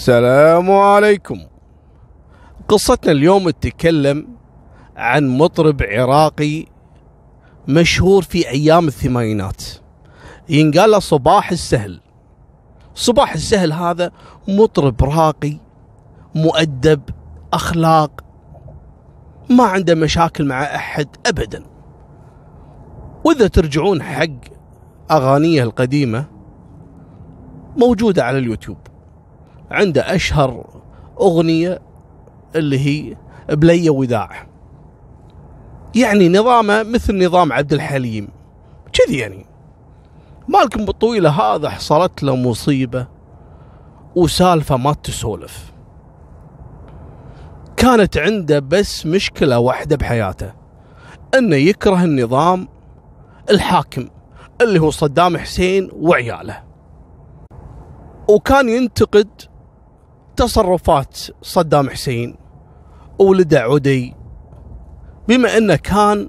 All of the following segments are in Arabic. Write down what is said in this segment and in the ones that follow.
السلام عليكم. قصتنا اليوم تتكلم عن مطرب عراقي مشهور في أيام الثمانينات. ينقال له صباح السهل. صباح السهل هذا مطرب راقي مؤدب أخلاق ما عنده مشاكل مع أحد ابدا. وإذا ترجعون حق أغانيه القديمة موجودة على اليوتيوب. عنده أشهر أغنية اللي هي بلي وداع. يعني نظامه مثل نظام عبد الحليم. كذي يعني. مالكم بالطويلة هذا حصلت له مصيبة وسالفة ما تسولف. كانت عنده بس مشكلة واحدة بحياته إنه يكره النظام الحاكم اللي هو صدام حسين وعياله. وكان ينتقد تصرفات صدام حسين وولده عدي بما إنه كان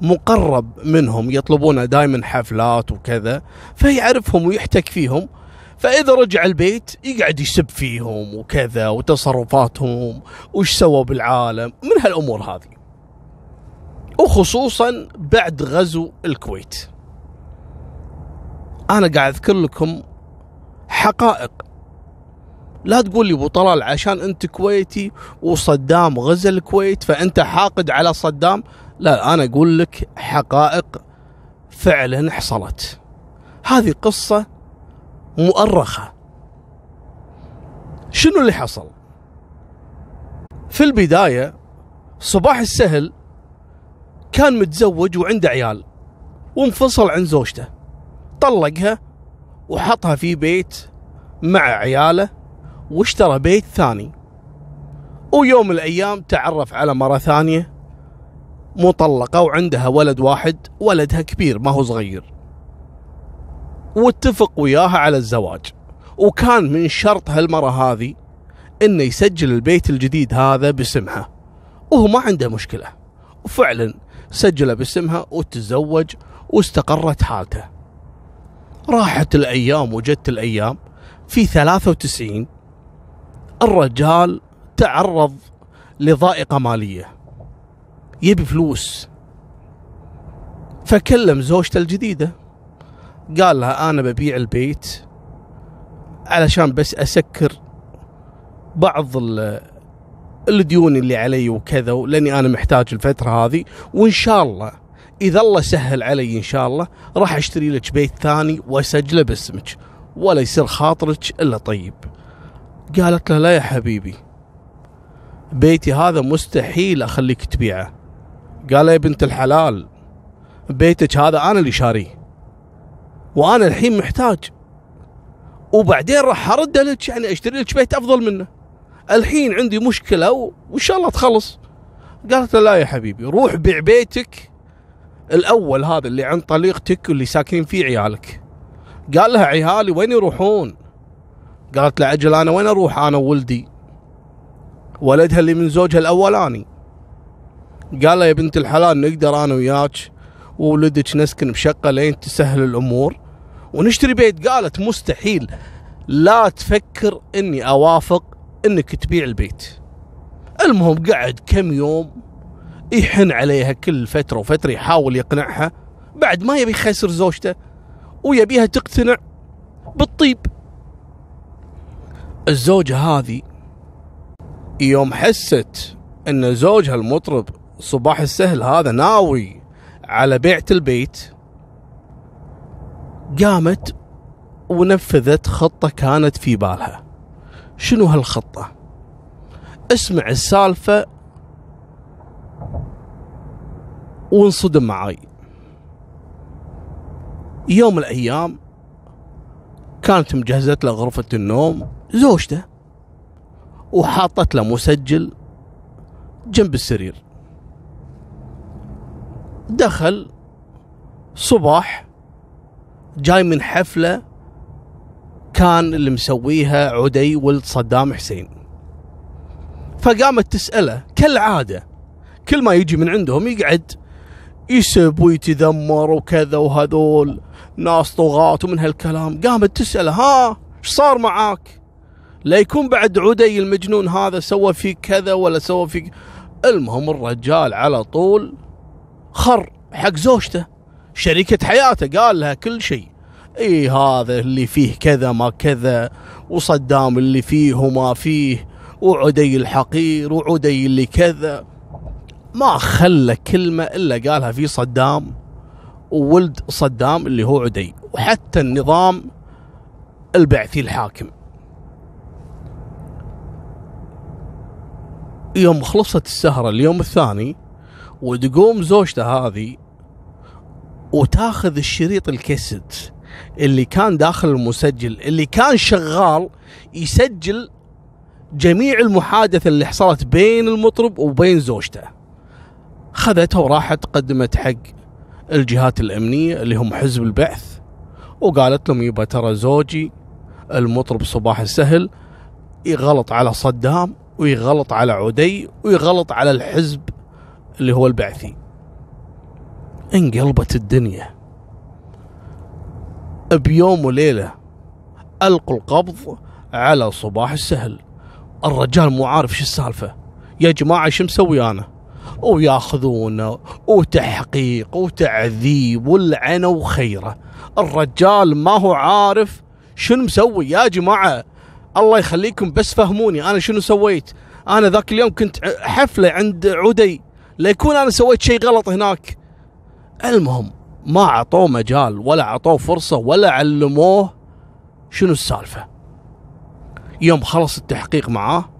مقرب منهم يطلبون دائما حفلات وكذا فيعرفهم ويحتك فيهم فإذا رجع البيت يقعد يسب فيهم وكذا وتصرفاتهم وش سووا بالعالم من هالأمور هذه. وخصوصا بعد غزو الكويت. أنا قاعد أذكر لكم حقائق لا تقول لي أبو طلال عشان أنت كويتي وصدام غزا الكويت فأنت حاقد على صدام. لا أنا أقول لك حقائق فعلا حصلت. هذه قصة مؤرخة. شنو اللي حصل؟ في البداية صباح السهل كان متزوج وعنده عيال وانفصل عن زوجته طلقها وحطها في بيت مع عياله واشترى بيت ثاني. ويوم من الأيام تعرف على مرة ثانية مطلقة وعندها ولد واحد ولدها كبير ما هو صغير. واتفق وياها على الزواج. وكان من شرط هالمرة هذه إنه يسجل البيت الجديد هذا باسمها. وهو ما عنده مشكلة. وفعلا سجله باسمها وتزوج واستقرت حالته. راحت الأيام وجت الأيام في 93 الرجال تعرض لضائقة مالية. يبي فلوس. فكلم زوجته الجديدة. قال لها أنا ببيع البيت علشان بس أسكر بعض الديون اللي علي وكذا لأني أنا محتاج الفترة هذه. وإن شاء الله إذا الله سهل علي إن شاء الله راح أشتري لك بيت ثاني وأسجله باسمك ولا يصير خاطرك إلا طيب. قالت له لا يا حبيبي بيتي هذا مستحيل أخليك تبيعه. قال يا بنت الحلال بيتك هذا أنا اللي شاريه وأنا الحين محتاج. وبعدين راح أرد لك يعني أشتري لك بيت أفضل منه. الحين عندي مشكلة وإن شاء الله تخلص. قالت له لا يا حبيبي روح بيع بيتك الأول هذا اللي عند طليقتك واللي ساكنين فيه عيالك. قال لها عيالي وين يروحون؟ قالت له عجل أنا وين أروح؟ أنا وولدي. ولدها اللي من زوجها الاولاني قال له يا بنت الحلال نقدر أنا وياك وولدك نسكن بشقة لين تسهل الأمور. ونشتري بيت. قالت مستحيل. لا تفكر إني أوافق إنك تبيع البيت. المهم قعد كم يوم يحن عليها كل فترة وفترة يحاول يقنعها. بعد ما يبي يخسر زوجته ويبيها تقتنع بالطيب. الزوجة هذه. يوم حست إن زوجها المطرب صباح السهل هذا ناوي على بيعة البيت قامت ونفذت خطة كانت في بالها. شنو هالخطة؟ اسمع السالفة وانصدم معاي. يوم من الأيام كانت مجهزت له غرفة النوم زوجته. وحاطت له مسجل جنب السرير. دخل صباح جاي من حفلة كان اللي مسويها عدي ولد صدام حسين. فقامت تسأله كالعادة كل ما يجي من عندهم يقعد يسب ويتذمر وكذا وهذول ناس طغاة ومن هالكلام. قامت تسأله ها إيش صار معاك؟ لا يكون بعد عدي المجنون هذا سوى فيك كذا ولا سوى فيك المهم الرجال على طول خر حق زوجته. شريكة حياته قال لها كل شيء. اي هذا اللي فيه كذا ما كذا وصدام اللي فيه وما فيه وعدي الحقير وعدي اللي كذا. ما خلى كلمة إلا قالها في صدام وولد صدام اللي هو عدي. وحتى النظام البعثي الحاكم. يوم خلصت السهرة اليوم الثاني وتقوم زوجته هذه وتاخذ الشريط الكاسيت اللي كان داخل المسجل اللي كان شغال يسجل جميع المحادثة اللي حصلت بين المطرب وبين زوجته. خذتها وراحت قدمت حق الجهات الأمنية اللي هم حزب البعث وقالت لهم يبا ترى زوجي المطرب صباح السهل يغلط على صدام ويغلط على عدي ويغلط على الحزب اللي هو البعثي. انقلبت الدنيا. بيوم وليلة ألقوا القبض على صباح السهل. الرجال مو عارف شو السالفة. يا جماعة شو مسوي أنا؟ وياخذونه وتحقيق وتعذيب والعنى وخيرة. الرجال ما هو عارف شنو مسوي. يا جماعة الله يخليكم بس فهموني أنا شنو سويت؟ أنا ذاك اليوم كنت حفلة عند عدي لا يكون أنا سويت شيء غلط هناك. المهم ما عطوه مجال ولا عطوه فرصة ولا علموه. شنو السالفة؟ يوم خلص التحقيق معاه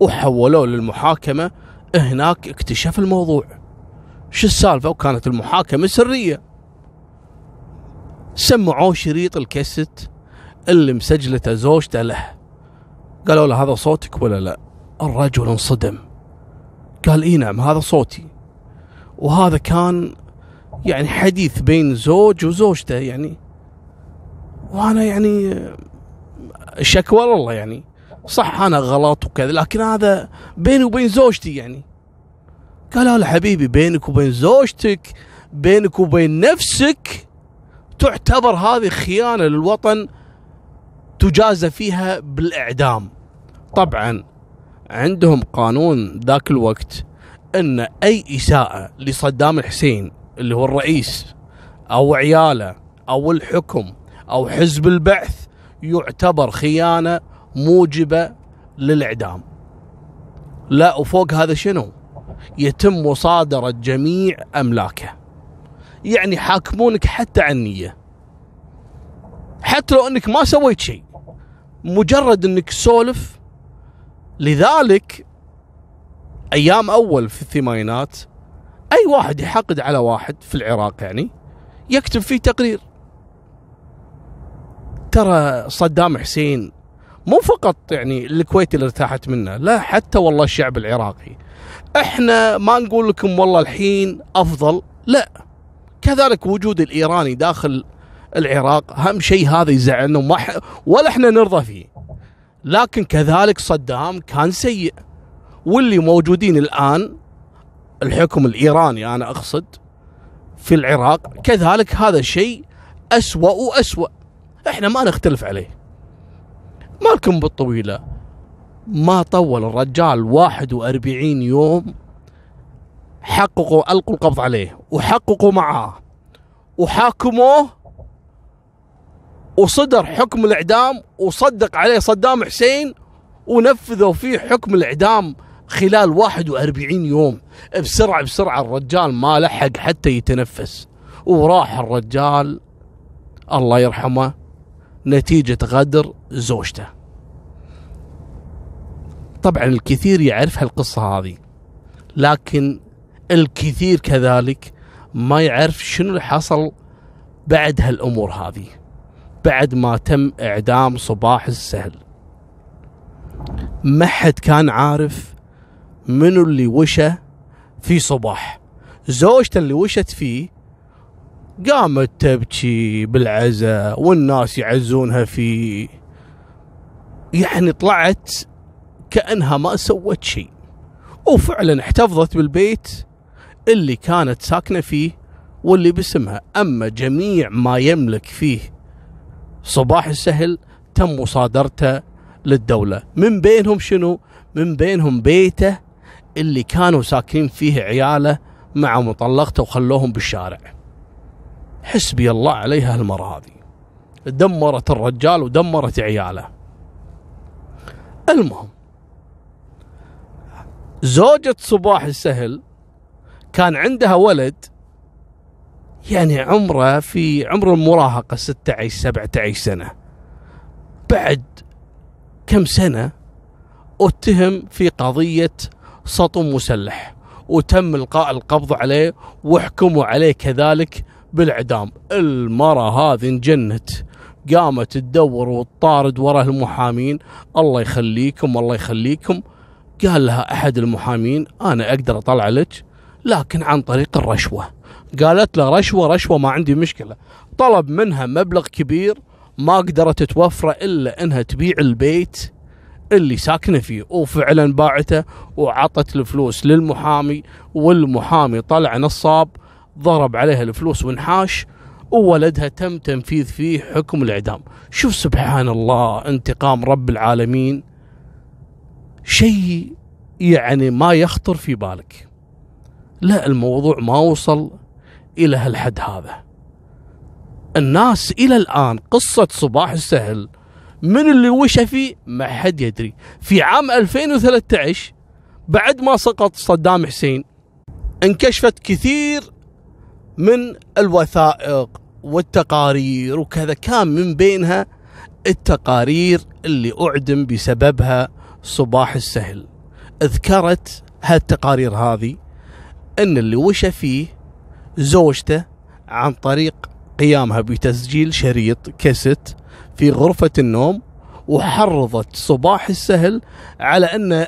وحولوه للمحاكمة هناك اكتشف الموضوع. شو السالفة؟ وكانت المحاكمة سرية. سمعوه شريط الكاسيت اللي مسجلته زوجته له. قالوا له هذا صوتك ولا لا؟ الرجل انصدم. قال إي نعم هذا صوتي. وهذا كان يعني حديث بين زوج وزوجته يعني. وأنا يعني شكوى الله يعني. صح أنا غلط وكذا لكن هذا بيني وبين زوجتي يعني. قال له حبيبي بينك وبين زوجتك بينك وبين نفسك تعتبر هذه خيانة للوطن تجازى فيها بالإعدام. طبعا عندهم قانون ذاك الوقت إن أي إساءة لصدام الحسين اللي هو الرئيس أو عياله أو الحكم أو حزب البعث يعتبر خيانة موجبة للإعدام. لا وفوق هذا شنو؟ يتم مصادرة جميع أملاكه. يعني حاكمونك حتى عن النية. حتى لو إنك ما سويت شيء. مجرد إنك سولف لذلك أيام أول في الثمانينات أي واحد يحقد على واحد في العراق يعني يكتب فيه تقرير. ترى صدام حسين مو فقط يعني الكويت اللي ارتاحت منه لا حتى والله الشعب العراقي. إحنا ما نقول لكم والله الحين أفضل لا. كذلك وجود الإيراني داخل العراق هم شيء هذا يزعلنا وما ولا إحنا نرضى فيه. لكن كذلك صدام كان سيء. واللي موجودين الآن الحكم الإيراني أنا أقصد في العراق كذلك هذا الشيء أسوأ وأسوأ. إحنا ما نختلف عليه. مالكم بالطويلة. ما طول الرجال 41 يوم حققوا ألقوا القبض عليه وحققوا معاه وحاكموه وصدر حكم الإعدام وصدق عليه صدام حسين ونفذوا فيه حكم الإعدام خلال 41 يوم. بسرعة بسرعة الرجال ما لحق حتى يتنفس. وراح الرجال الله يرحمه نتيجة غدر زوجته. طبعا الكثير يعرف هالقصة هذه لكن الكثير كذلك ما يعرف شنو اللي حصل بعد هالأمور هذه. بعد ما تم إعدام صباح السهل. ما حد كان عارف منو اللي وشى في صباح. زوجته اللي وشت فيه قامت تبكي بالعزاء والناس يعزونها فيه. يعني طلعت كأنها ما سوت شيء. وفعلا احتفظت بالبيت اللي كانت ساكنة فيه واللي باسمها. أما جميع ما يملك فيه صباح السهل تم مصادرته للدولة. من بينهم شنو؟ من بينهم بيته اللي كانوا ساكنين فيه عياله مع مطلقته وخلوهم بالشارع. حسبي الله عليها المرة هذه. دمرت الرجال ودمرت عياله. المهم زوجة صباح السهل كان عندها ولد يعني عمره في عمر المراهقة 16 17 سنة. بعد كم سنة أتهم في قضية سطو مسلح وتم إلقاء القبض عليه وحكموا عليه كذلك بالاعدام المرة هذه انجنت قامت تدور وتطارد وراه المحامين. الله يخليكم الله يخليكم. قال لها أحد المحامين أنا أقدر أطلع لك لكن عن طريق الرشوة. قالت له رشوة رشوة ما عندي مشكلة. طلب منها مبلغ كبير ما قدرت توفره إلا إنها تبيع البيت اللي ساكنة فيه. وفعلا باعته وعطت الفلوس للمحامي والمحامي طلع نصاب ضرب عليها الفلوس وانحاش وولدها تم تنفيذ فيه حكم الإعدام. شوف سبحان الله انتقام رب العالمين. شيء يعني ما يخطر في بالك. لا الموضوع ما وصل إلى هالحد هذا. الناس إلى الآن قصة صباح السهل من اللي وشى فيه ما حد يدري. في عام 2013 بعد ما سقط صدام حسين انكشفت كثير من الوثائق والتقارير وكذا. كان من بينها التقارير اللي أعدم بسببها صباح السهل. ذكرت هالتقارير هذه أن اللي وشى فيه زوجته عن طريق قيامها بتسجيل شريط كاسيت في غرفة النوم وحرضت صباح السهل على أنه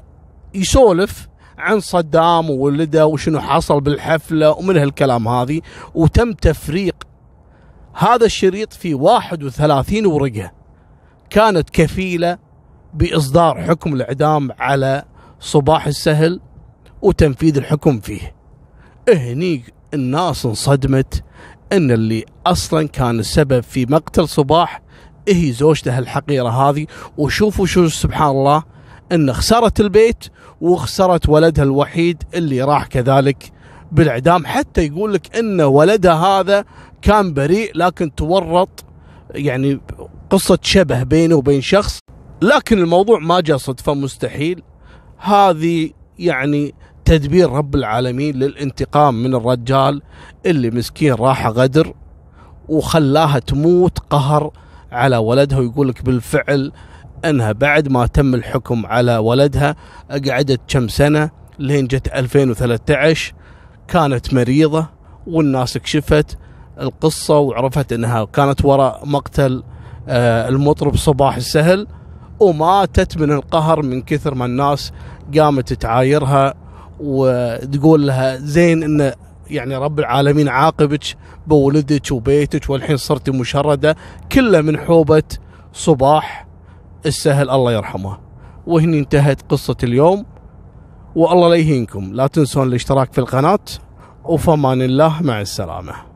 يسولف عن صدام وولده وشنو حصل بالحفلة ومن هالكلام هذه. وتم تفريق هذا الشريط في 31 ورقة. كانت كفيلة بإصدار حكم الإعدام على صباح السهل وتنفيذ الحكم فيه. هني الناس انصدمت إن اللي أصلا كان السبب في مقتل صباح هي زوجته الحقيرة هذه. وشوفوا شو سبحان الله إن خسرت البيت وخسرت ولدها الوحيد اللي راح كذلك بالإعدام. حتى يقول لك إن ولدها هذا كان بريء لكن تورط يعني قصة شبه بينه وبين شخص. لكن الموضوع ما جاء صدفة مستحيل. هذه يعني تدبير رب العالمين للانتقام من الرجال اللي مسكين راح غدر وخلاها تموت قهر على ولدها ويقول لك بالفعل انها بعد ما تم الحكم على ولدها قعدت كم سنة لين جت 2013 كانت مريضة والناس كشفت القصة وعرفت انها كانت وراء مقتل آه، المطرب صباح السهل وماتت من القهر من كثر ما الناس قامت تعايرها وتقول لها زين إن يعني رب العالمين عاقبك بولدك وبيتك والحين صرتي مشردة كله من حوبة صباح السهل الله يرحمه. وهني انتهت قصة اليوم. والله لا يهينكم لا تنسون الاشتراك في القناة. وفمان الله مع السلامة.